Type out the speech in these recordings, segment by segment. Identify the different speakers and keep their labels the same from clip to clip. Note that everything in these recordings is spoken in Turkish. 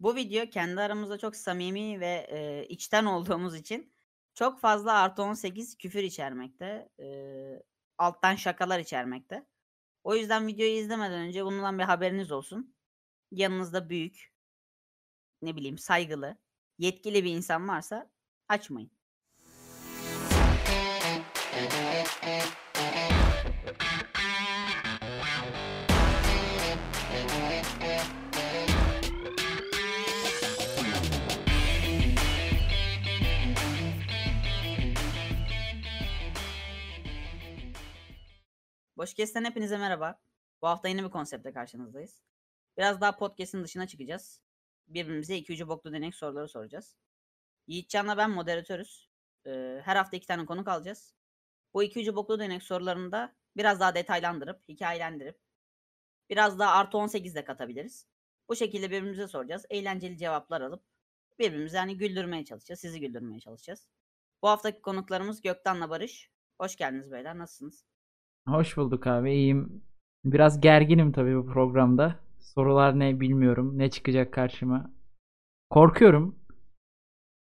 Speaker 1: Bu video kendi aramızda çok samimi ve, eee, içten olduğumuz için çok fazla artı +18 küfür içermekte. Eee, alttan şakalar içermekte. O yüzden videoyu izlemeden önce bundan bir haberiniz olsun. Yanınızda büyük ne bileyim, saygılı, yetkili bir insan varsa açmayın. Boşkes'ten hepinize merhaba. Bu hafta yeni bir konseptle karşınızdayız. Biraz daha podcast'in dışına çıkacağız. Birbirimize iki ucu boklu denek soruları soracağız. Yiğitcan'la ben moderatörüz. Ee, her hafta iki tane konuk alacağız. Bu iki ucu boklu denek sorularını da biraz daha detaylandırıp, hikayelendirip biraz daha artı 18 de katabiliriz. Bu şekilde birbirimize soracağız. Eğlenceli cevaplar alıp birbirimizi hani güldürmeye çalışacağız. Sizi güldürmeye çalışacağız. Bu haftaki konuklarımız Göktan'la Barış. Hoş geldiniz beyler. Nasılsınız?
Speaker 2: Hoş bulduk abi. İyiyim. Biraz gerginim tabii bu programda. Sorular ne bilmiyorum. Ne çıkacak karşıma. Korkuyorum.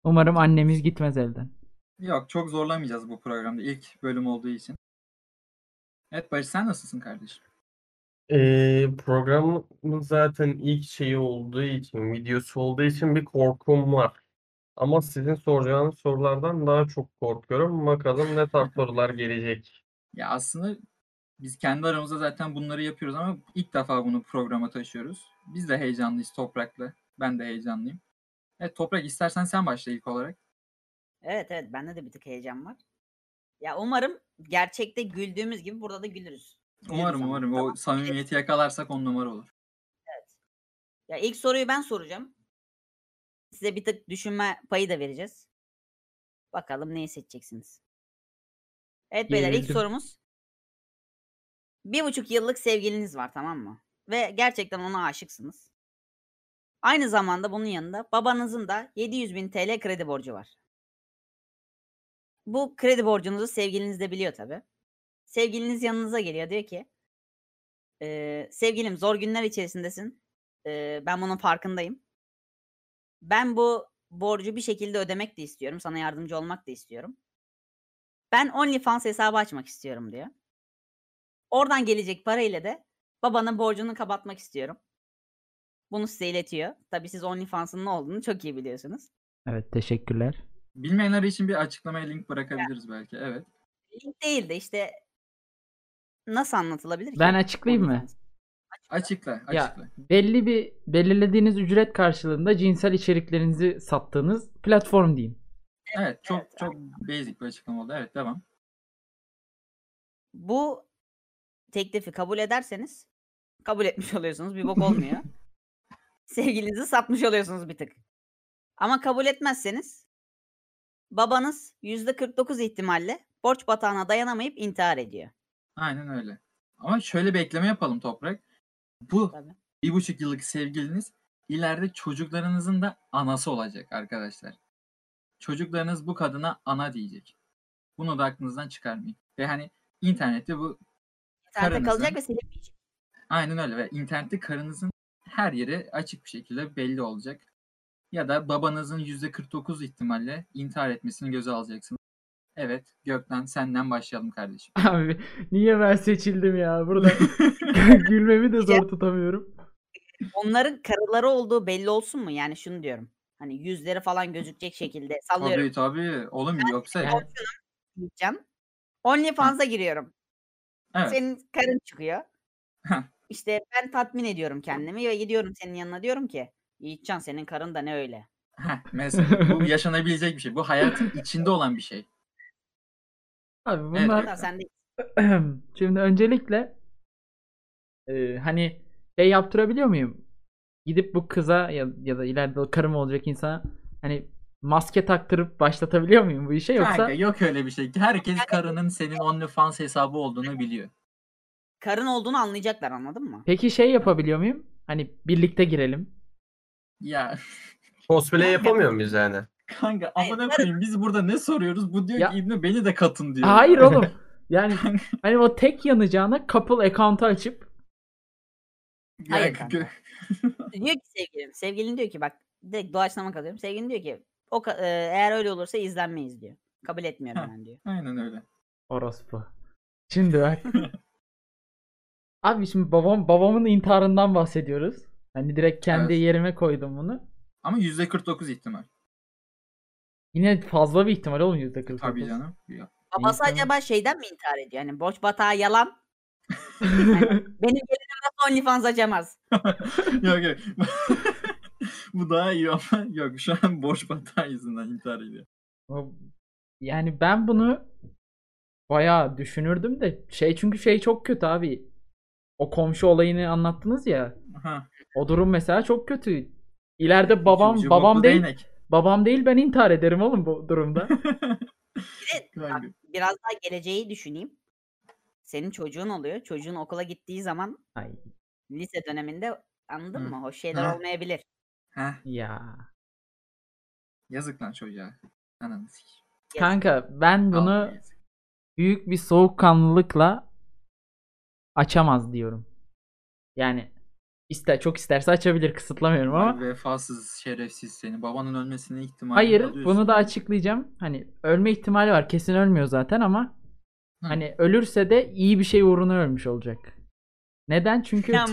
Speaker 2: Umarım annemiz gitmez evden.
Speaker 3: Yok çok zorlamayacağız bu programda ilk bölüm olduğu için. Evet Barış sen nasılsın kardeşim?
Speaker 4: Ee, programın zaten ilk şeyi olduğu için, videosu olduğu için bir korkum var. Ama sizin soracağınız sorulardan daha çok korkuyorum. Bakalım ne tarz sorular gelecek.
Speaker 3: Ya aslında biz kendi aramızda zaten bunları yapıyoruz ama ilk defa bunu programa taşıyoruz. Biz de heyecanlıyız Toprak'la. Ben de heyecanlıyım. Evet Toprak istersen sen başla ilk olarak.
Speaker 1: Evet evet bende de bir tık heyecan var. Ya umarım gerçekte güldüğümüz gibi burada da gülürüz.
Speaker 3: Umarım umarım
Speaker 1: Tamam.
Speaker 3: o samimiyeti yakalarsak on numara olur.
Speaker 1: Ya ilk soruyu ben soracağım. Size bir tık düşünme payı da vereceğiz. Bakalım neyi seçeceksiniz. Evet beyler ilk sorumuz. Bir buçuk yıllık sevgiliniz var tamam mı? Ve gerçekten ona aşıksınız. Aynı zamanda bunun yanında babanızın da 700 bin TL kredi borcu var. Bu kredi borcunuzu sevgiliniz de biliyor tabi. Sevgiliniz yanınıza geliyor diyor ki "Eee, sevgilim zor günler içerisindesin. Eee, ben bunun farkındayım. Ben bu borcu bir şekilde ödemek de istiyorum. Sana yardımcı olmak da istiyorum. Ben OnlyFans hesabı açmak istiyorum diyor. Oradan gelecek parayla da babanın borcunu kapatmak istiyorum. Bunu size iletiyor. Tabii siz OnlyFans'ın ne olduğunu çok iyi biliyorsunuz.
Speaker 2: Evet teşekkürler.
Speaker 3: Bilmeyenler için bir açıklamaya link bırakabiliriz belki. Evet.
Speaker 1: Link değil de işte nasıl anlatılabilir ki?
Speaker 2: Ben açıklayayım mı?
Speaker 1: OnlyFans?
Speaker 3: Açıkla,
Speaker 2: Ya
Speaker 3: açıkla.
Speaker 2: belli bir belirlediğiniz ücret karşılığında cinsel içeriklerinizi sattığınız platform diyeyim.
Speaker 3: Evet, çok
Speaker 1: evet,
Speaker 3: çok basic bir açıklama oldu. Evet, devam.
Speaker 1: Bu teklifi kabul ederseniz kabul etmiş oluyorsunuz. Bir bok olmuyor. Sevgilinizi satmış oluyorsunuz bir tık. Ama kabul etmezseniz babanız %49 ihtimalle borç batağına dayanamayıp intihar ediyor.
Speaker 3: Aynen öyle. Ama şöyle bir ekleme yapalım Toprak. Bu
Speaker 1: Tabii.
Speaker 3: bir buçuk yıllık sevgiliniz ileride çocuklarınızın da anası olacak arkadaşlar. Çocuklarınız bu kadına ana diyecek. Bunu da aklınızdan çıkarmayın. Ve hani internette bu
Speaker 1: İnternette kalacak
Speaker 3: Karınızın-
Speaker 1: ve silinmeyecek.
Speaker 3: aynen öyle ve internette karınızın her yeri açık bir şekilde belli olacak. Ya da babanızın %49 ihtimalle intihar etmesini göze alacaksınız. Evet Gökten senden başlayalım kardeşim.
Speaker 2: Abi niye ben seçildim ya? Burada gülmemi de zor tutamıyorum.
Speaker 1: Onların karıları olduğu belli olsun mu? Yani şunu diyorum. Hani yüzleri falan gözükecek şekilde sallıyorum.
Speaker 3: Tabii tabii. Oğlum yoksa
Speaker 2: Yani-
Speaker 1: Yiğitcan. OnlyFans'a giriyorum.
Speaker 3: evet.
Speaker 1: Senin karın çıkıyor. İşte ben tatmin ediyorum kendimi ve gidiyorum senin yanına diyorum ki Yiğitcan senin karın da ne öyle.
Speaker 3: Heh, mesela bu yaşanabilecek bir şey. Bu hayatın içinde olan bir şey.
Speaker 2: Abi
Speaker 3: Evet,
Speaker 2: bunlar
Speaker 1: Hatta sen de
Speaker 2: Şimdi öncelikle e, hani şey yaptırabiliyor muyum? Gidip bu kıza ya, ya da ileride karım olacak insana hani maske taktırıp başlatabiliyor muyum bu işe yoksa
Speaker 3: Kanka yok öyle bir şey. Herkes karının senin OnlyFans hesabı olduğunu biliyor.
Speaker 1: karın olduğunu anlayacaklar anladın mı?
Speaker 2: peki şey yapabiliyor muyum? Hani birlikte girelim.
Speaker 3: Ya
Speaker 4: Cosplay yapamıyor muyuz yani?
Speaker 3: kanka amına koyayım biz burada ne soruyoruz? Bu diyor
Speaker 2: Ya-
Speaker 3: ki İbni beni de katın diyor.
Speaker 2: Hayır oğlum. Yani hani o tek yanacağına couple account'u açıp
Speaker 1: Hayır kanka. diyor ki sevgilin. Sevgilin diyor ki bak direkt doğaçlama kalıyorum. Sevgilin diyor ki o ka- eğer öyle olursa izlenmeyiz diyor. Kabul etmiyorum ben diyor.
Speaker 3: Aynen öyle.
Speaker 2: Orospu. Şimdi bak. Abi şimdi babam babamın intiharından bahsediyoruz. Hani direkt kendi
Speaker 3: Evet.
Speaker 2: yerime koydum bunu.
Speaker 3: Ama %49 ihtimal.
Speaker 2: Yine fazla bir ihtimal oğlum %49.
Speaker 3: Tabii canım. Ya.
Speaker 1: Babası
Speaker 2: İnsan-
Speaker 1: acaba şeyden mi intihar ediyor? Yani borç batağı yalan. Benim gelinim nasıl OnlyFans açamaz?
Speaker 3: yok yok. Bu daha iyi ama yok şu an borç batağı yüzünden intihar ediyor.
Speaker 2: O- Yani ben bunu bayağı düşünürdüm de şey çünkü şey çok kötü abi. O komşu olayını anlattınız ya.
Speaker 3: Aha.
Speaker 2: O durum mesela çok kötü. İleride babam
Speaker 3: İkinci
Speaker 2: babam değil
Speaker 3: değnek.
Speaker 2: babam değil ben intihar ederim oğlum bu durumda.
Speaker 1: Bir de bak, biraz daha geleceği düşüneyim. Senin çocuğun oluyor. Çocuğun okula gittiği zaman
Speaker 2: Ay
Speaker 1: lise döneminde anladın
Speaker 3: Hı.
Speaker 1: mı? Hoş şeyler
Speaker 3: Hı.
Speaker 1: olmayabilir.
Speaker 3: Heh,
Speaker 2: ya.
Speaker 3: yazık lan çocuğa. Ananı sikeyim.
Speaker 2: Kanka ben bunu
Speaker 3: Vallahi yazık.
Speaker 2: büyük bir soğukkanlılıkla açamaz diyorum. Yani ister çok isterse açabilir kısıtlamıyorum ama
Speaker 3: vefasız şerefsiz seni. Babanın ölmesine ihtimali
Speaker 2: hayır
Speaker 3: alıyorsun.
Speaker 2: bunu da açıklayacağım. Hani ölme ihtimali var. Kesin ölmüyor zaten ama
Speaker 3: Hı.
Speaker 2: hani ölürse de iyi bir şey uğruna ölmüş olacak. Neden? Çünkü
Speaker 1: Ya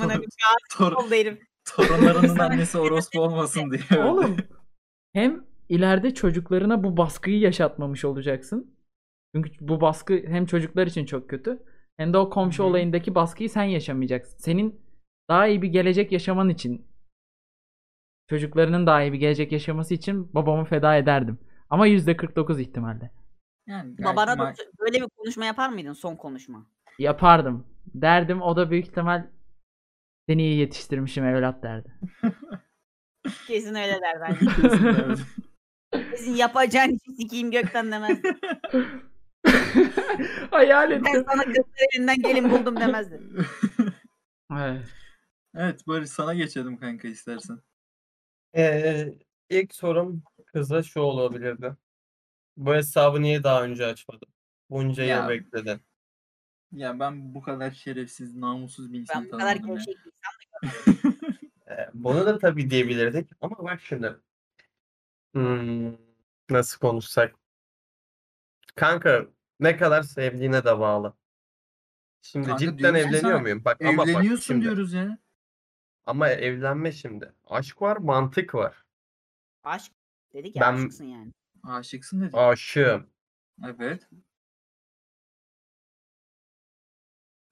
Speaker 3: Tor-
Speaker 1: herif.
Speaker 3: torunlarının annesi orospu olmasın diye.
Speaker 2: Oğlum hem ileride çocuklarına bu baskıyı yaşatmamış olacaksın. Çünkü bu baskı hem çocuklar için çok kötü hem de o komşu
Speaker 3: hı.
Speaker 2: olayındaki baskıyı sen yaşamayacaksın. Senin daha iyi bir gelecek yaşaman için çocuklarının daha iyi bir gelecek yaşaması için babamı feda ederdim. Ama %49 ihtimalle.
Speaker 3: Yani gayet
Speaker 1: Babana da
Speaker 3: ma-
Speaker 1: böyle bir konuşma yapar mıydın son konuşma?
Speaker 2: Yapardım. Derdim o da büyük ihtimal seni iyi yetiştirmişim evlat derdi.
Speaker 1: Kesin öyle der bence.
Speaker 3: Kesin
Speaker 1: yapacağın işi sikeyim gökten demez.
Speaker 2: Hayal
Speaker 1: Ben
Speaker 2: ettim.
Speaker 1: sana kızlar elinden gelin buldum demezdi.
Speaker 2: Evet.
Speaker 3: evet Barış sana geçelim kanka istersen.
Speaker 4: Ee, ilk sorum kıza şu olabilirdi. Bu hesabı niye daha önce açmadın? Bunca
Speaker 3: Ya.
Speaker 4: yıl bekledin.
Speaker 3: Ya ben bu kadar şerefsiz, namussuz bir insan
Speaker 1: Ben bu kadar
Speaker 3: tanımadım ya.
Speaker 1: gevşek bir insan
Speaker 4: Ee, bunu da tabii diyebilirdik ama bak şimdi. Hmm, nasıl konuşsak? Kanka ne kadar sevdiğine de bağlı. Şimdi
Speaker 3: Kanka
Speaker 4: cidden
Speaker 3: diyorum ki
Speaker 4: evleniyor
Speaker 3: sana,
Speaker 4: muyum? Bak ama bak
Speaker 3: Evleniyorsun
Speaker 4: şimdi.
Speaker 3: diyoruz ya.
Speaker 4: Ama evlenme şimdi. Aşk var, mantık var.
Speaker 1: Aşk dedik ya
Speaker 4: Ben-
Speaker 1: aşıksın yani.
Speaker 3: Aşıksın dedik.
Speaker 4: Aşığım.
Speaker 3: Evet.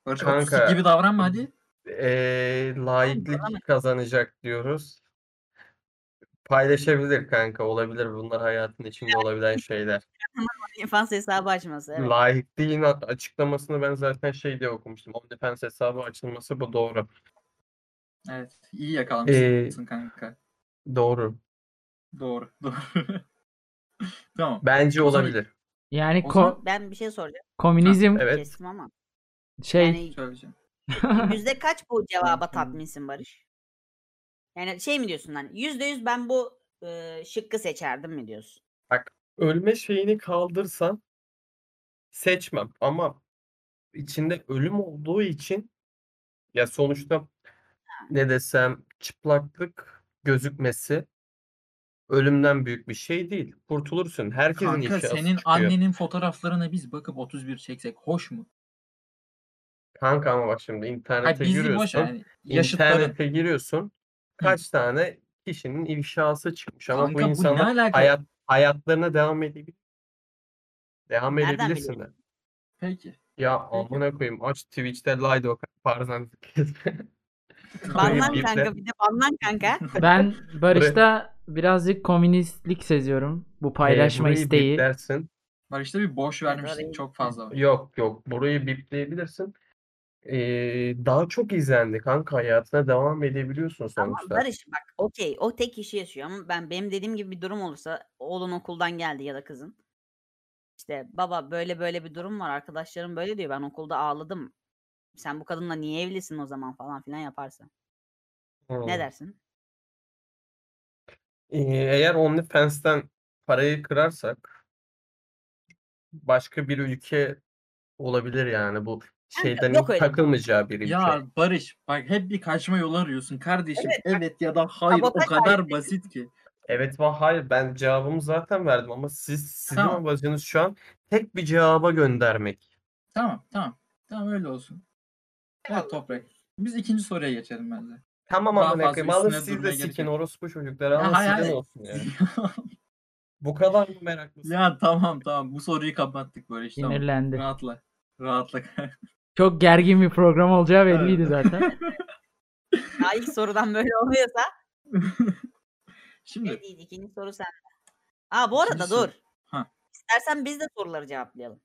Speaker 3: Barış
Speaker 4: Kanka.
Speaker 3: gibi davranma hadi.
Speaker 4: Ee, laiklik
Speaker 1: bana-
Speaker 4: kazanacak diyoruz. Paylaşabilir kanka. Olabilir. Bunlar hayatın içinde olabilen şeyler.
Speaker 1: OnlyFans hesabı açması. Evet.
Speaker 4: Laikliğin a- açıklamasını ben zaten şey diye okumuştum. OnlyFans hesabı açılması bu doğru.
Speaker 3: Evet. iyi yakalamışsın
Speaker 4: Ee,
Speaker 3: kanka.
Speaker 4: Doğru.
Speaker 3: Doğru. Doğru. Tamam.
Speaker 4: Bence olabilir.
Speaker 2: Yani
Speaker 3: O
Speaker 2: ko-
Speaker 3: zaman-
Speaker 1: Ben bir şey soracağım.
Speaker 2: komünizm
Speaker 4: Evet.
Speaker 1: Kestim ama.
Speaker 2: şey
Speaker 1: Yani
Speaker 3: Söyleyeceğim.
Speaker 1: yüzde kaç bu cevaba tatminsin Barış? Yani şey mi diyorsun hani yüzde yüz ben bu e, şıkkı seçerdim mi diyorsun?
Speaker 4: Bak ölme şeyini kaldırsan seçmem ama içinde ölüm olduğu için ya sonuçta ne desem çıplaklık gözükmesi ölümden büyük bir şey değil. Kurtulursun. Herkesin
Speaker 3: Kanka
Speaker 4: ifşası
Speaker 3: senin
Speaker 4: çıkıyor.
Speaker 3: annenin fotoğraflarına biz bakıp 31 çeksek hoş mu?
Speaker 4: Kanka ama bak şimdi internete
Speaker 3: bizi boş
Speaker 4: giriyorsun.
Speaker 3: yani. Yaşıtların.
Speaker 4: İnternete giriyorsun. Kaç tane kişinin ifşası çıkmış ama bu
Speaker 3: Kanka bu ne
Speaker 4: insanlar
Speaker 3: alaka?
Speaker 4: hayat hayatlarına devam edebilir. Devam
Speaker 1: Nereden
Speaker 4: edebilirsin de.
Speaker 1: biliyorsun?
Speaker 3: Peki.
Speaker 4: Ya
Speaker 3: Peki.
Speaker 4: amına koyayım aç Twitch'te Lido pardon.
Speaker 1: Banlan
Speaker 4: bir de-
Speaker 1: kanka bir de banlan kanka.
Speaker 2: ben Barış'ta birazcık komünistlik seziyorum. Bu paylaşma
Speaker 4: burayı
Speaker 2: isteği.
Speaker 4: biplersin.
Speaker 3: Barış'ta bir boş
Speaker 1: orayı-
Speaker 3: çok fazla var.
Speaker 4: Yok yok burayı bipleyebilirsin. Ee, daha çok izlendi kanka hayatına devam edebiliyorsun sonuçta.
Speaker 1: Barış bak okey o tek kişi yaşıyor ama ben benim dediğim gibi bir durum olursa oğlun okuldan geldi ya da kızın. İşte baba böyle böyle bir durum var arkadaşlarım böyle diyor ben okulda ağladım. Sen bu kadınla niye evlisin o zaman falan filan yaparsa.
Speaker 4: Hmm.
Speaker 1: Ne dersin?
Speaker 4: Ee, eğer OnlyFans'ten parayı kırarsak başka bir ülke olabilir yani bu şeyden
Speaker 1: yok öyle bir-
Speaker 4: takılmayacağı bir ilke.
Speaker 3: Ya Barış bak hep bir kaçma yolu arıyorsun kardeşim. Evet, ya da hayır o
Speaker 1: Sabotaj
Speaker 3: kadar basit ki.
Speaker 4: Evet ve hayır ben cevabımı zaten verdim ama siz sizin
Speaker 3: Tamam.
Speaker 4: amacınız şu an tek bir cevaba göndermek.
Speaker 3: Tamam tamam. Tamam öyle olsun. Evet Toprak. Biz ikinci soruya geçelim bence.
Speaker 4: Tamam
Speaker 3: Daha
Speaker 4: amına
Speaker 3: fazla
Speaker 4: koyayım alın
Speaker 3: üstüne
Speaker 4: siz de
Speaker 3: durmaya gerek
Speaker 4: sikin
Speaker 3: yok.
Speaker 4: orospu çocukları
Speaker 3: Ya
Speaker 4: alın
Speaker 3: hayır, hayır.
Speaker 4: olsun yani. Bu kadar mı meraklısın?
Speaker 3: ya tamam tamam bu soruyu kapattık Barış tamam.
Speaker 2: Sinirlendi.
Speaker 3: Rahatla. Rahatla.
Speaker 2: Çok gergin bir program olacağı belliydi
Speaker 3: Evet.
Speaker 2: zaten.
Speaker 1: Ya ilk sorudan böyle oluyorsa
Speaker 3: Şimdi
Speaker 1: ne değil ikinci soru sende. Aa bu arada
Speaker 3: İkinci soru.
Speaker 1: dur.
Speaker 3: Ha.
Speaker 1: İstersen biz de soruları cevaplayalım.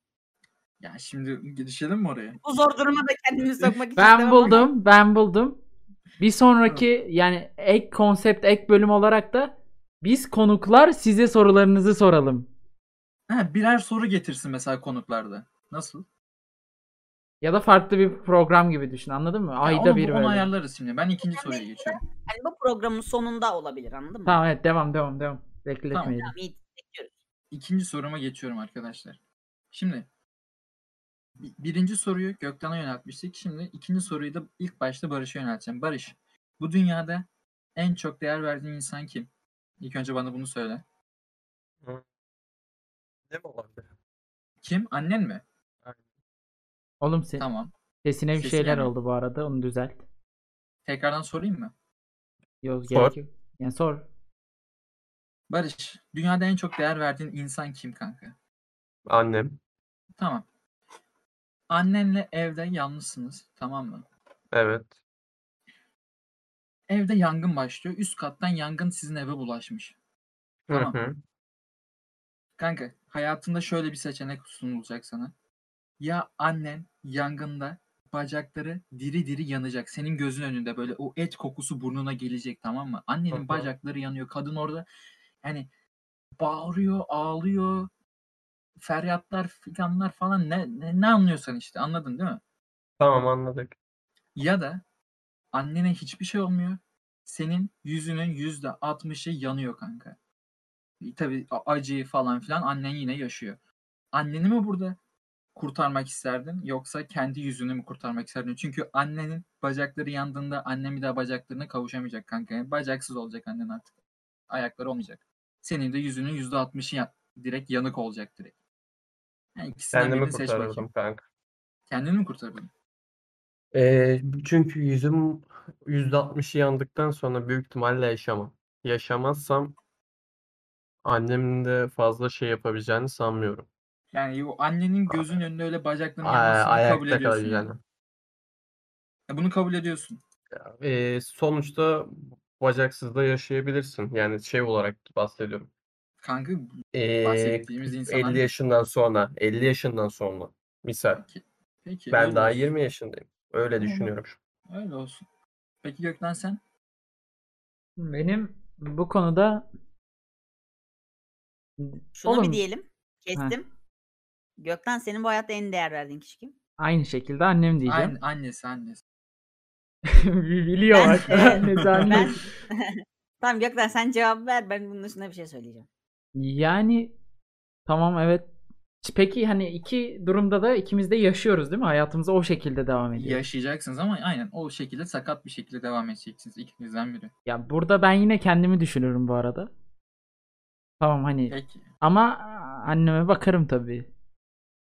Speaker 3: ya şimdi girişelim mi oraya?
Speaker 1: Bu zor duruma da kendimi sokmak için
Speaker 2: Ben
Speaker 1: istemem ama-
Speaker 2: buldum, ben buldum. Bir sonraki yani ek konsept, ek bölüm olarak da biz konuklar size sorularınızı soralım.
Speaker 3: Ha, birer soru getirsin mesela konuklarda. Nasıl?
Speaker 2: Ya da farklı bir program gibi düşün anladın mı? Ayda
Speaker 3: onu,
Speaker 2: bir
Speaker 3: onu
Speaker 2: böyle.
Speaker 3: ayarlarız şimdi. Ben ikinci soruya geçiyorum.
Speaker 1: Hani bu programın sonunda olabilir anladın mı?
Speaker 2: Tamam evet devam devam devam. Bekletmeyelim.
Speaker 1: Tamam, iyi bekliyoruz.
Speaker 3: İkinci soruma geçiyorum arkadaşlar. Şimdi birinci soruyu Gökten'e yöneltmiştik. Şimdi ikinci soruyu da ilk başta Barış'a yönelteceğim. Barış, bu dünyada en çok değer verdiğin insan kim? İlk önce bana bunu söyle.
Speaker 4: Ne mi olabilir?
Speaker 3: Kim? Annen mi?
Speaker 2: Oğlum se-
Speaker 3: Tamam.
Speaker 2: sesine bir
Speaker 3: Sesine
Speaker 2: şeyler
Speaker 3: mi?
Speaker 2: oldu bu arada onu düzelt.
Speaker 3: Tekrardan sorayım mı?
Speaker 2: Yoz
Speaker 4: Sor.
Speaker 2: gerek yok. Yani sor.
Speaker 3: Barış, dünyada en çok değer verdiğin insan kim kanka?
Speaker 4: Annem.
Speaker 3: Tamam. Annenle evde yalnızsınız. Tamam mı?
Speaker 4: Evet.
Speaker 3: Evde yangın başlıyor. Üst kattan yangın sizin eve bulaşmış.
Speaker 4: Hı
Speaker 3: Tamam.
Speaker 4: hı.
Speaker 3: Kanka hayatında şöyle bir seçenek sunulacak sana. Ya annen yangında bacakları diri diri yanacak. Senin gözün önünde böyle o et kokusu burnuna gelecek tamam mı?
Speaker 4: Hı
Speaker 3: Annenin
Speaker 4: hı.
Speaker 3: bacakları yanıyor. Kadın orada yani bağırıyor, ağlıyor. Feryatlar, figanlar falan ne, ne, ne anlıyorsan işte anladın değil mi?
Speaker 4: Tamam anladık.
Speaker 3: Ya da annene hiçbir şey olmuyor. Senin yüzünün yüzde altmışı yanıyor kanka. Tabii acıyı falan filan annen yine yaşıyor. Anneni mi burada kurtarmak isterdin yoksa kendi yüzünü mü kurtarmak isterdin? Çünkü annenin bacakları yandığında annen bir daha bacaklarına kavuşamayacak kanka. Yani bacaksız olacak annen artık. Ayakları olmayacak. Senin de yüzünün yüzde altmışı ya- direkt yanık olacak direkt. Yani ikisinden
Speaker 4: Kendimi
Speaker 3: birini seç bakayım.
Speaker 4: kurtarırdım kanka.
Speaker 3: Kendini mi kurtardın?
Speaker 4: Ee, çünkü yüzüm %60'ı yandıktan sonra büyük ihtimalle yaşamam. Yaşamazsam annemin de fazla şey yapabileceğini sanmıyorum.
Speaker 3: Yani o annenin gözün önünde öyle bacaklarının
Speaker 4: Ay-
Speaker 3: yanmasını kabul
Speaker 4: ayakta
Speaker 3: ediyorsun yani. Ya Bunu kabul ediyorsun.
Speaker 4: Ee, sonuçta bacaksız da yaşayabilirsin. Yani şey olarak bahsediyorum.
Speaker 3: Kanka
Speaker 4: Ee,
Speaker 3: bahsettiğimiz insanlar
Speaker 4: 50 yaşından sonra, 50 yaşından sonra misal.
Speaker 3: peki
Speaker 4: Ben
Speaker 3: öyle
Speaker 4: daha
Speaker 3: olsun.
Speaker 4: 20 yaşındayım. Öyle
Speaker 3: Tamam.
Speaker 4: düşünüyorum. an.
Speaker 3: Öyle olsun. Peki Gökten sen?
Speaker 2: Benim bu konuda
Speaker 1: Şunu
Speaker 2: Oğlum,
Speaker 1: bir diyelim. Kestim. Gökten senin bu hayatta en değer verdiğin kişi kim?
Speaker 2: aynı şekilde annem diyeceğim.
Speaker 3: Anne, annesi annesi.
Speaker 2: Biliyor
Speaker 1: Ben-
Speaker 2: bak. Annesi,
Speaker 1: Ben
Speaker 2: annesi.
Speaker 1: Tamam Gökten sen cevap ver. Ben bunun dışında bir şey söyleyeceğim.
Speaker 2: Yani tamam evet. Peki hani iki durumda da ikimiz de yaşıyoruz değil mi? Hayatımıza o şekilde devam ediyor.
Speaker 3: Yaşayacaksınız ama aynen o şekilde sakat bir şekilde devam edeceksiniz ikinizden biri.
Speaker 2: Ya burada ben yine kendimi düşünürüm bu arada. Tamam hani
Speaker 3: Peki.
Speaker 2: ama anneme bakarım tabii.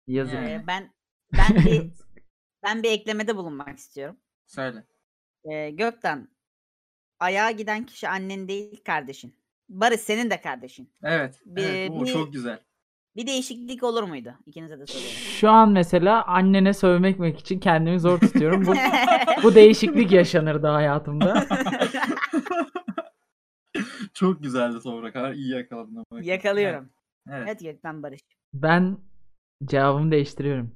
Speaker 2: Yazık.
Speaker 1: Ee, ben ben bir ben bir eklemede bulunmak istiyorum.
Speaker 3: Söyle.
Speaker 1: Ee, Gökten ayağa giden kişi annen değil kardeşin. Barış senin de kardeşin.
Speaker 3: Evet.
Speaker 1: Bir-
Speaker 3: evet bu
Speaker 1: bir-
Speaker 3: çok güzel.
Speaker 1: Bir değişiklik olur muydu? İkinize de soruyorum.
Speaker 2: Şu an mesela annene sövmek için kendimi zor tutuyorum. Bu, bu değişiklik yaşanırdı hayatımda.
Speaker 3: çok güzeldi Toprak. Ha, iyi yakaladın ama.
Speaker 1: Yakalıyorum.
Speaker 3: Evet.
Speaker 1: Evet Gökten Barış.
Speaker 2: Ben cevabımı değiştiriyorum.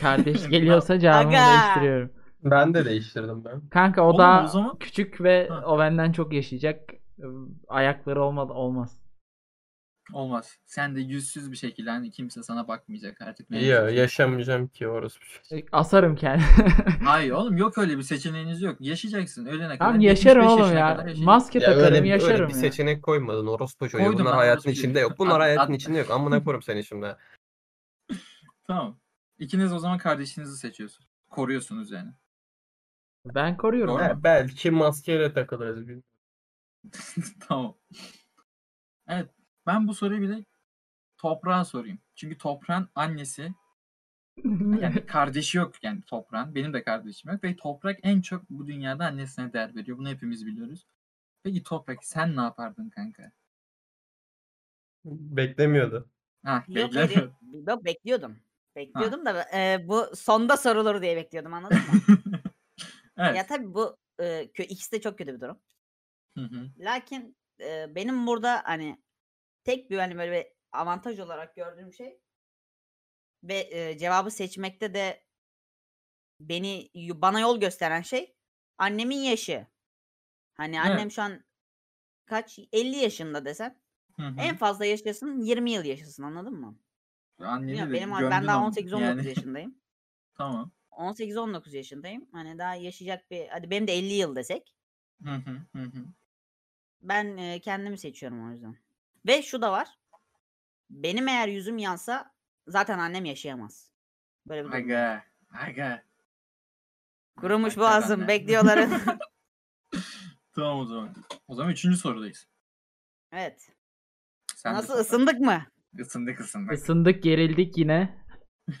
Speaker 2: Kardeş geliyorsa cevabımı
Speaker 1: Aga.
Speaker 2: değiştiriyorum.
Speaker 4: Ben de değiştirdim ben.
Speaker 2: Kanka o
Speaker 3: Oğlum,
Speaker 2: daha
Speaker 3: o zaman-
Speaker 2: küçük ve
Speaker 3: Ha.
Speaker 2: o benden çok yaşayacak. Ayakları olmadı olmaz.
Speaker 3: Olmaz. Sen de yüzsüz bir şekilde hani kimse sana bakmayacak artık. ne
Speaker 4: Ya yaşamayacağım ki orası.
Speaker 2: Asarım kendimi.
Speaker 3: Hayır oğlum yok öyle bir seçeneğiniz yok. Yaşayacaksın ölene kadar.
Speaker 2: Tamam yaşarım
Speaker 3: 75
Speaker 2: oğlum ya. Maske
Speaker 4: Ya
Speaker 2: takarım
Speaker 4: öyle, bir-
Speaker 2: yaşarım
Speaker 4: öyle bir
Speaker 2: ya.
Speaker 4: seçenek koymadın orospu çocuğu.
Speaker 3: Koydum
Speaker 4: Bunlar hayatın
Speaker 3: orospu
Speaker 4: içinde yok. Bunlar hayatın içinde yok. Amına koyayım seni şimdi.
Speaker 3: Tamam. İkiniz o zaman kardeşinizi seçiyorsun. koruyorsunuz yani.
Speaker 2: Ben koruyorum.
Speaker 3: Doğru.
Speaker 4: belki maskeyle takılırız. bilmiyorum.
Speaker 3: tamam. Evet. Ben bu soruyu bir de toprağa sorayım. Çünkü toprağın annesi yani kardeşi yok yani toprağın. Benim de kardeşim yok. Ve toprak en çok bu dünyada annesine değer veriyor. Bunu hepimiz biliyoruz. Peki toprak sen ne yapardın kanka?
Speaker 4: Beklemiyordu.
Speaker 3: Ha,
Speaker 1: Yok, hayır, yok bekliyordum. Bekliyordum da e, bu sonda sorulur diye bekliyordum anladın mı?
Speaker 3: evet.
Speaker 1: ya tabii bu e, kö- ikisi de çok kötü bir durum.
Speaker 3: Hı hı.
Speaker 1: Lakin e, benim burada hani tek bir hani böyle bir avantaj olarak gördüğüm şey ve e, cevabı seçmekte de beni bana yol gösteren şey annemin yaşı. Hani annem şu an kaç 50 yaşında desem
Speaker 3: Hı hı.
Speaker 1: en fazla yaşasın 20 yıl yaşasın anladın mı?
Speaker 3: Anneni de
Speaker 1: benim ben daha
Speaker 3: ama
Speaker 1: 18 19
Speaker 3: yani.
Speaker 1: yaşındayım.
Speaker 3: Tamam.
Speaker 1: 18 19 yaşındayım. Hani daha yaşayacak bir hadi benim de 50 yıl desek
Speaker 3: Hı hı hı hı.
Speaker 1: Ben e, kendimi seçiyorum o yüzden. Ve şu da var. Benim eğer yüzüm yansa zaten annem yaşayamaz. Böyle bir durum.
Speaker 3: Aga. Aga.
Speaker 1: Kurumuş
Speaker 3: Hakikaten
Speaker 1: boğazım
Speaker 3: de.
Speaker 1: bekliyorlar.
Speaker 3: Tamam o zaman. O zaman üçüncü sorudayız.
Speaker 1: evet.
Speaker 3: Sen de
Speaker 1: Nasıl ısındık mı?
Speaker 3: Isındık ısındık.
Speaker 2: Isındık gerildik yine.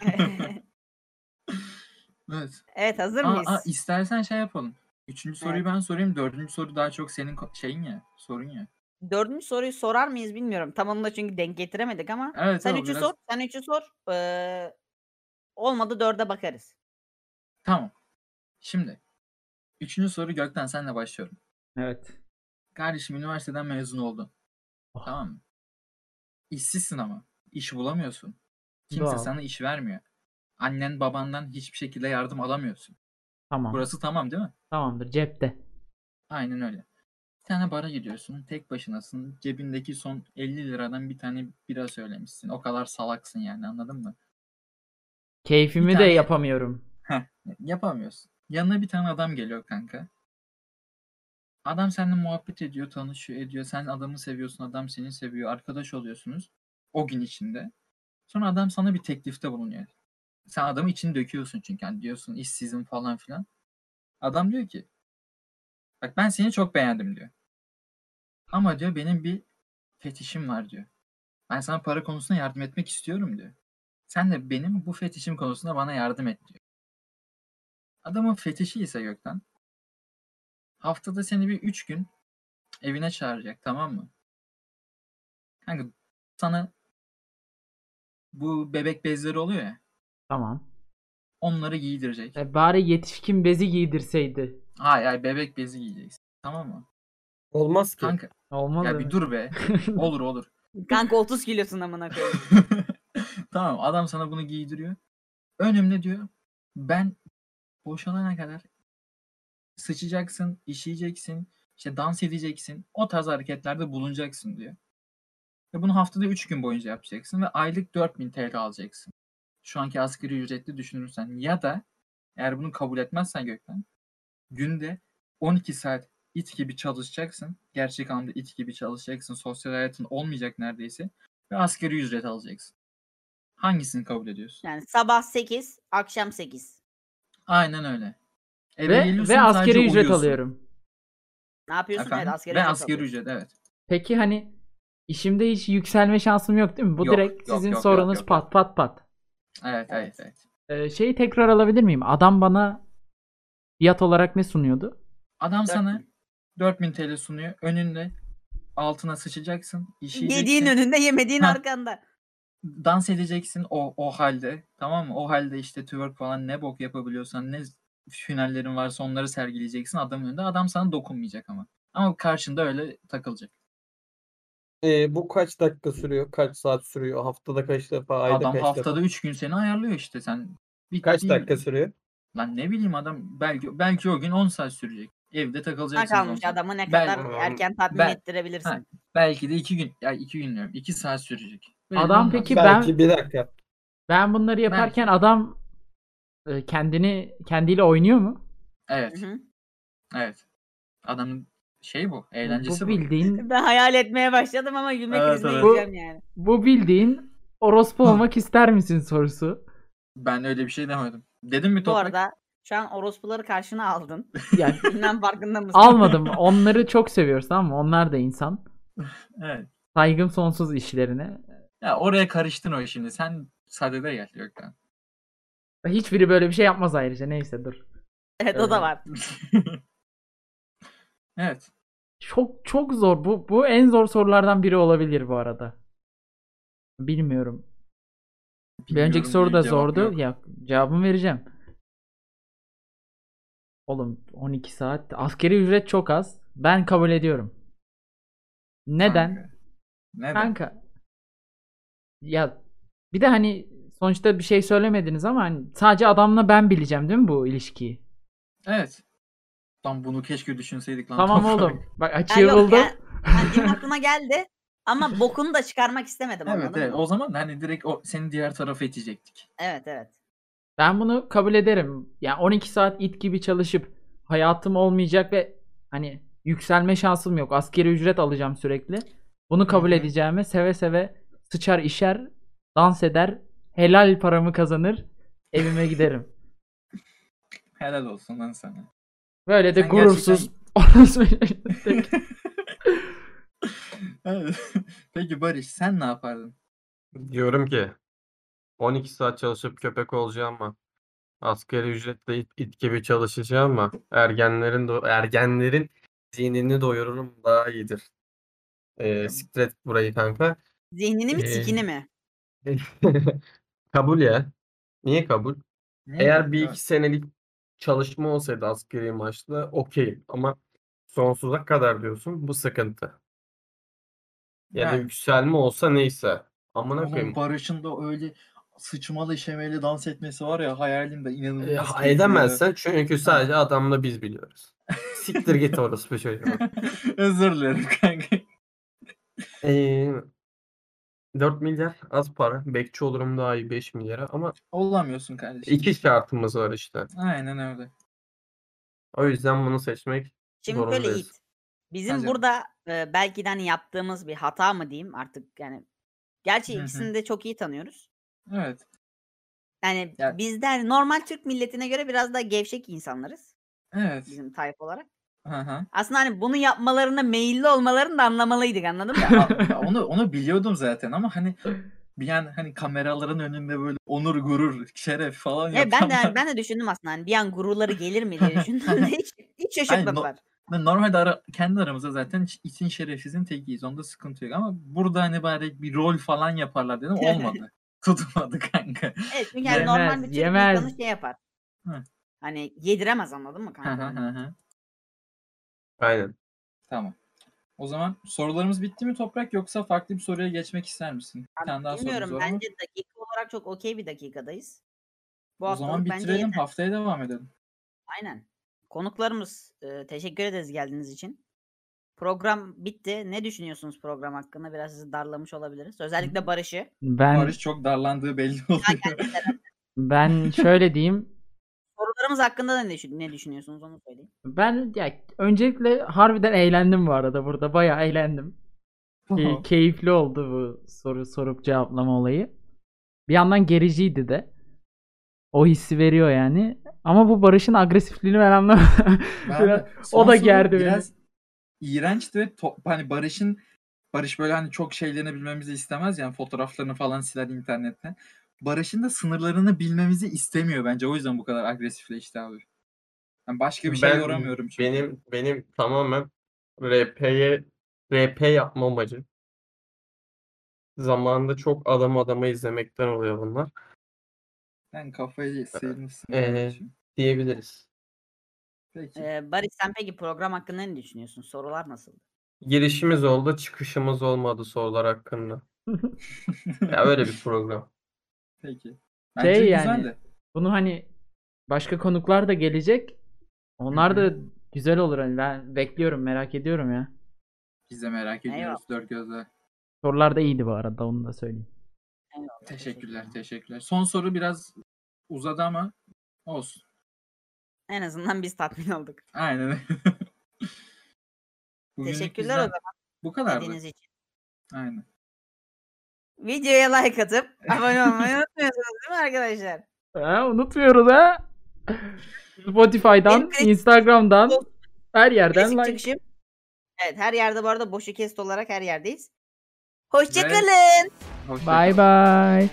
Speaker 3: evet.
Speaker 1: evet hazır
Speaker 3: Aa,
Speaker 1: mıyız?
Speaker 3: aa, istersen şey yapalım. Üçüncü soruyu
Speaker 1: Evet.
Speaker 3: ben sorayım. Dördüncü soru daha çok senin ko- şeyin ya. Sorun ya.
Speaker 1: Dördüncü soruyu sorar mıyız bilmiyorum. Tam onunla çünkü denk getiremedik ama.
Speaker 3: Evet,
Speaker 1: sen
Speaker 3: tamam,
Speaker 1: üçü
Speaker 3: biraz-
Speaker 1: sor. Sen üçü sor. Ee, olmadı dörde bakarız.
Speaker 3: Tamam. Şimdi. Üçüncü soru Gökten senle başlıyorum.
Speaker 2: Evet.
Speaker 3: Kardeşim üniversiteden mezun oldun.
Speaker 2: Oh.
Speaker 3: Tamam mı? İşsizsin ama. İş bulamıyorsun. Kimse
Speaker 2: Doğal.
Speaker 3: sana iş vermiyor. Annen babandan hiçbir şekilde yardım alamıyorsun.
Speaker 2: Tamam.
Speaker 3: Burası tamam değil mi?
Speaker 2: Tamamdır cepte.
Speaker 3: Aynen öyle. Bir tane bara gidiyorsun. Tek başınasın. Cebindeki son 50 liradan bir tane bira söylemişsin. O kadar salaksın yani anladın mı?
Speaker 2: Keyfimi
Speaker 3: Bir
Speaker 2: de
Speaker 3: tane-
Speaker 2: yapamıyorum.
Speaker 3: Heh, yapamıyorsun. Yanına bir tane adam geliyor kanka. Adam seninle muhabbet ediyor, tanışıyor, ediyor. Sen adamı seviyorsun, adam seni seviyor. Arkadaş oluyorsunuz o gün içinde. Sonra adam sana bir teklifte bulunuyor. Sen adamı için döküyorsun çünkü. Yani diyorsun işsizim falan filan. Adam diyor ki bak ben seni çok beğendim diyor. Ama diyor benim bir fetişim var diyor. Ben sana para konusunda yardım etmek istiyorum diyor. Sen de benim bu fetişim konusunda bana yardım et diyor. Adamın fetişi ise gökten haftada seni bir üç gün evine çağıracak tamam mı? Kanka sana bu bebek bezleri oluyor ya
Speaker 2: Tamam.
Speaker 3: onları giydirecek.
Speaker 2: E, bari yetişkin bezi giydirseydi.
Speaker 3: Hayır hayır bebek bezi giyeceksin. Tamam mı?
Speaker 4: Olmaz ki.
Speaker 3: Kanka
Speaker 2: Olmaz
Speaker 3: ya bir dur be. Olur olur.
Speaker 1: Kanka 30 kilosun amına koyayım.
Speaker 3: tamam adam sana bunu giydiriyor. Önümde diyor ben boşalana kadar sıçacaksın, işeyeceksin, işte dans edeceksin. O tarz hareketlerde bulunacaksın diyor. Ve bunu haftada 3 gün boyunca yapacaksın ve aylık 4000 TL alacaksın. Şu anki asgari ücretli düşünürsen ya da eğer bunu kabul etmezsen Gökten günde 12 saat it gibi çalışacaksın. Gerçek anlamda it gibi çalışacaksın. Sosyal hayatın olmayacak neredeyse. Ve asgari ücret alacaksın. Hangisini kabul ediyorsun?
Speaker 1: Yani sabah 8, akşam 8.
Speaker 3: Aynen öyle. Eve
Speaker 2: Ve, ve askeri ücret
Speaker 3: uyuyorsun.
Speaker 2: alıyorum.
Speaker 1: Ne yapıyorsun?
Speaker 3: Efendim?
Speaker 1: Evet, asgari
Speaker 3: ve
Speaker 1: ücret alıyorsun.
Speaker 3: ücret evet.
Speaker 2: Peki hani işimde hiç yükselme şansım yok değil mi? Bu
Speaker 3: Yok,
Speaker 2: direkt
Speaker 3: yok,
Speaker 2: sizin
Speaker 3: yok, yok,
Speaker 2: sorunuz
Speaker 3: yok,
Speaker 2: pat pat pat.
Speaker 3: Evet evet
Speaker 1: Evet.
Speaker 2: Ee, şeyi tekrar alabilir miyim? Adam bana fiyat olarak ne sunuyordu?
Speaker 3: Adam sana
Speaker 1: 4000.
Speaker 3: 4000 TL sunuyor. Önünde altına sıçacaksın. işeyeceksin.
Speaker 1: Yediğin önünde yemediğin
Speaker 3: Ha.
Speaker 1: arkanda.
Speaker 3: dans edeceksin o o halde. Tamam mı? O halde işte twerk falan ne bok yapabiliyorsan ne hünerlerin varsa onları sergileyeceksin adamın önünde. Adam sana dokunmayacak ama. Ama karşında öyle takılacak.
Speaker 4: Ee, bu kaç dakika sürüyor? Kaç saat sürüyor? Haftada kaç defa? Ayda
Speaker 3: Adam
Speaker 4: kaç
Speaker 3: haftada
Speaker 4: defa?
Speaker 3: 3 gün seni ayarlıyor işte sen. Bir,
Speaker 4: Kaç
Speaker 3: bir-
Speaker 4: dakika sürüyor?
Speaker 3: Lan ne bileyim adam belki belki o gün 10 saat sürecek. Evde
Speaker 1: Ne
Speaker 3: takılacaksın. 10
Speaker 1: kalmış adamı ne
Speaker 3: Ben-
Speaker 1: kadar erken tatmin
Speaker 3: ben-
Speaker 1: ettirebilirsin.
Speaker 3: Ha, Belki de 2 gün ya 2 gün diyorum. 2 saat sürecek. Belli
Speaker 2: Adam
Speaker 3: olmaz.
Speaker 2: peki
Speaker 4: Belki
Speaker 2: ben
Speaker 4: bir dakika.
Speaker 2: ben bunları yaparken adam e, kendini kendiyle oynuyor mu?
Speaker 3: Evet.
Speaker 1: Hı hı.
Speaker 3: Evet. Adamın şey bu. Eğlencesi
Speaker 2: bu
Speaker 3: bu.
Speaker 2: bildiğin
Speaker 1: Ben hayal etmeye başladım ama gülmek
Speaker 3: Evet, evet.
Speaker 1: gireceğim yani.
Speaker 2: bu bildiğin orospu olmak ister misin sorusu.
Speaker 3: Ben öyle bir şey demedim. Dedim mi
Speaker 1: Bu
Speaker 3: toprak?
Speaker 1: arada Şu an orospuları karşına aldın.
Speaker 2: Yani
Speaker 1: Bilmem farkında mısın?
Speaker 2: almadım. Onları çok seviyoruz tamam mı? Onlar da insan.
Speaker 3: Evet.
Speaker 2: Saygım sonsuz işlerine.
Speaker 3: Ya oraya karıştın o şimdi. Sen sadede gel Gökten.
Speaker 2: Hiçbiri böyle bir şey yapmaz ayrıca. Neyse dur.
Speaker 1: Evet o da
Speaker 3: Evet.
Speaker 1: var.
Speaker 3: Evet.
Speaker 2: Çok çok zor. Bu bu en zor sorulardan biri olabilir bu arada. Bilmiyorum. Bir önceki
Speaker 3: Bilmiyorum
Speaker 2: soru da zordu.
Speaker 3: yok.
Speaker 2: Ya cevabımı vereceğim. Oğlum 12 saat. Askeri ücret çok az. Ben kabul ediyorum. Neden?
Speaker 3: Kanka. Neden?
Speaker 2: Kanka. Ya bir de hani sonuçta bir şey söylemediniz ama hani sadece adamla ben bileceğim değil mi bu ilişkiyi?
Speaker 3: Evet. Lan bunu keşke düşünseydik lan.
Speaker 2: Tamam oğlum. Bak
Speaker 1: Ya yok ya. Yani benim aklıma geldi. Ama bokunu da çıkarmak istemedim
Speaker 3: Evet
Speaker 1: anladın
Speaker 3: evet.
Speaker 1: mı?
Speaker 3: O zaman hani direkt o seni diğer tarafa itecektik.
Speaker 1: Evet evet.
Speaker 2: Ben bunu kabul ederim. Yani 12 saat it gibi çalışıp hayatım olmayacak ve hani yükselme şansım yok. Askeri ücret alacağım sürekli. Bunu kabul
Speaker 3: Hı hı.
Speaker 2: edeceğime seve seve sıçar işer, dans eder, helal paramı kazanır, evime giderim.
Speaker 3: Helal olsun lan sana.
Speaker 2: Böyle de
Speaker 3: Sen
Speaker 2: gurursuz
Speaker 3: Evet. Peki Barış sen ne yapardın?
Speaker 4: Diyorum ki 12 saat çalışıp köpek olacağım ama asgari ücretle it, it gibi çalışacağım ama ergenlerin do- ergenlerin zihnini doyururum daha iyidir. Ee, siktir et burayı kanka.
Speaker 1: Zihnini mi
Speaker 4: Ee,
Speaker 1: sikini mi?
Speaker 4: Kabul ya. Niye kabul?
Speaker 3: Niye
Speaker 4: Eğer bir iki senelik çalışma olsaydı asgari maaşla okey ama sonsuza kadar diyorsun bu sıkıntı. Ya da
Speaker 3: Yani.
Speaker 4: yükselme olsa neyse. Amına
Speaker 3: Oğlum
Speaker 4: koyayım.
Speaker 3: Barış'ın da öyle sıçmalı şemeli dans etmesi var ya hayalimde inanılmaz. Keyifli ya.
Speaker 4: edemezsen çünkü sadece adamla biz biliyoruz. Siktir git orospu çocuğu.
Speaker 3: Özür dilerim kanka.
Speaker 4: Ee, 4 milyar az para. Bekçi olurum daha iyi 5 milyara ama
Speaker 3: Olamıyorsun kardeşim.
Speaker 4: iki şartımız var işte.
Speaker 3: Aynen öyle.
Speaker 4: O yüzden bunu seçmek
Speaker 1: Şimdi böyle
Speaker 4: zorundayız.
Speaker 1: Yiğit. Bizim
Speaker 3: Hadi.
Speaker 1: burada e, belki de hani yaptığımız bir hata mı diyeyim artık yani. Gerçi
Speaker 3: Hı hı.
Speaker 1: ikisini de çok iyi tanıyoruz.
Speaker 3: Evet.
Speaker 1: Yani
Speaker 3: Ya-
Speaker 1: biz de hani normal Türk milletine göre biraz daha gevşek insanlarız.
Speaker 3: Evet.
Speaker 1: Bizim tayfa olarak.
Speaker 3: Hı hı.
Speaker 1: Aslında hani bunu yapmalarına meyilli olmalarını da anlamalıydık anladın mı?
Speaker 3: Ya, a- onu onu biliyordum zaten ama hani bir an hani kameraların önünde böyle onur gurur şeref falan
Speaker 1: Evet, ben de
Speaker 3: yapanlar.
Speaker 1: ben de düşündüm aslında hani bir an gururları gelir mi diye düşündüm hiç, hiç şaşırtmadılar.
Speaker 3: Ben Normalde ara, kendi aramızda zaten iç- için şerefsizin tekiyiz. Onda sıkıntı yok. Ama burada hani bari bir rol falan yaparlar dedim. Olmadı. Tutmadı kanka.
Speaker 1: Evet çünkü yani normal
Speaker 2: Yemez,
Speaker 1: bir Türk
Speaker 2: yemez.
Speaker 1: insanı şey yapar.
Speaker 3: Hı.
Speaker 1: Hani yediremez anladın mı
Speaker 3: Hı hı
Speaker 1: kanka?
Speaker 3: hı hı.
Speaker 4: Aynen.
Speaker 3: tamam. O zaman sorularımız bitti mi Toprak yoksa farklı bir soruya geçmek ister misin? Bir tane daha
Speaker 1: Bilmiyorum bence dakika olarak çok okey bir dakikadayız. Bu
Speaker 3: O zaman
Speaker 1: bence
Speaker 3: bitirelim.
Speaker 1: yeter.
Speaker 3: Haftaya devam edelim.
Speaker 1: Aynen. Konuklarımız e, teşekkür ederiz geldiğiniz için. Program bitti. Ne düşünüyorsunuz program hakkında? Biraz sizi darlamış olabiliriz. Özellikle Barış'ı.
Speaker 2: Ben
Speaker 3: Barış çok darlandığı belli oluyor.
Speaker 2: ben şöyle diyeyim.
Speaker 1: Sorularımız hakkında da ne, düşün- ne düşünüyorsunuz onu söyleyin.
Speaker 2: Ben ya öncelikle harbiden eğlendim bu arada burada. Bayağı eğlendim. Key- keyifli oldu bu soru sorup cevaplama olayı. Bir yandan gericiydi de. O hissi veriyor yani. Ama bu Barış'ın agresifliğini ben anlamadım.
Speaker 3: Ben
Speaker 2: Biraz- o da gerdi beni.
Speaker 3: biraz iğrençti ve to- hani Barış'ın Barış böyle hani çok şeylerini bilmemizi istemez yani fotoğraflarını falan siler internetten. Barış'ın da sınırlarını bilmemizi istemiyor bence. O yüzden bu kadar agresifleşti abi. Yani başka bir şey
Speaker 4: Ben-
Speaker 3: yoramıyorum çünkü.
Speaker 4: Benim benim tamamen RP'ye RP yapma amacı. Zamanında çok adam adama izlemekten oluyor bunlar.
Speaker 3: Ben kafayı sıyırmışsın.
Speaker 4: Ee. Diyebiliriz.
Speaker 3: Peki.
Speaker 1: E, Barış sen peki program hakkında ne düşünüyorsun? Sorular nasıl?
Speaker 4: Girişimiz oldu, çıkışımız olmadı sorular hakkında. Ya öyle bir program.
Speaker 3: Peki. Bence
Speaker 2: Şey yani-
Speaker 3: güzeldi.
Speaker 2: Bunu hani başka konuklar da gelecek. Onlar da güzel olur. Hani ben bekliyorum, merak ediyorum ya.
Speaker 3: Biz de merak ediyoruz
Speaker 1: Eyvallah.
Speaker 3: dört gözle.
Speaker 2: Sorular da iyiydi bu arada onu da söyleyeyim.
Speaker 1: Eyvallah,
Speaker 3: Teşekkürler, teşekkürler. Son soru biraz uzadı ama olsun.
Speaker 1: En azından biz tatmin olduk.
Speaker 3: Aynen. Bugünlük
Speaker 1: Teşekkürler o
Speaker 3: bizden
Speaker 1: zaman
Speaker 3: Bu
Speaker 1: dediğiniz için.
Speaker 3: Aynen.
Speaker 1: Videoya like atıp abone olmayı unutmuyorsunuz değil mi arkadaşlar?
Speaker 2: Ha, unutmuyoruz ha. Spotify'dan,
Speaker 1: Benim
Speaker 2: Instagram'dan, her yerden like.
Speaker 1: çıkışım. Evet her yerde bu arada boşu kest olarak her yerdeyiz. Hoşçakalın.
Speaker 3: Hoşça
Speaker 2: Bye bye.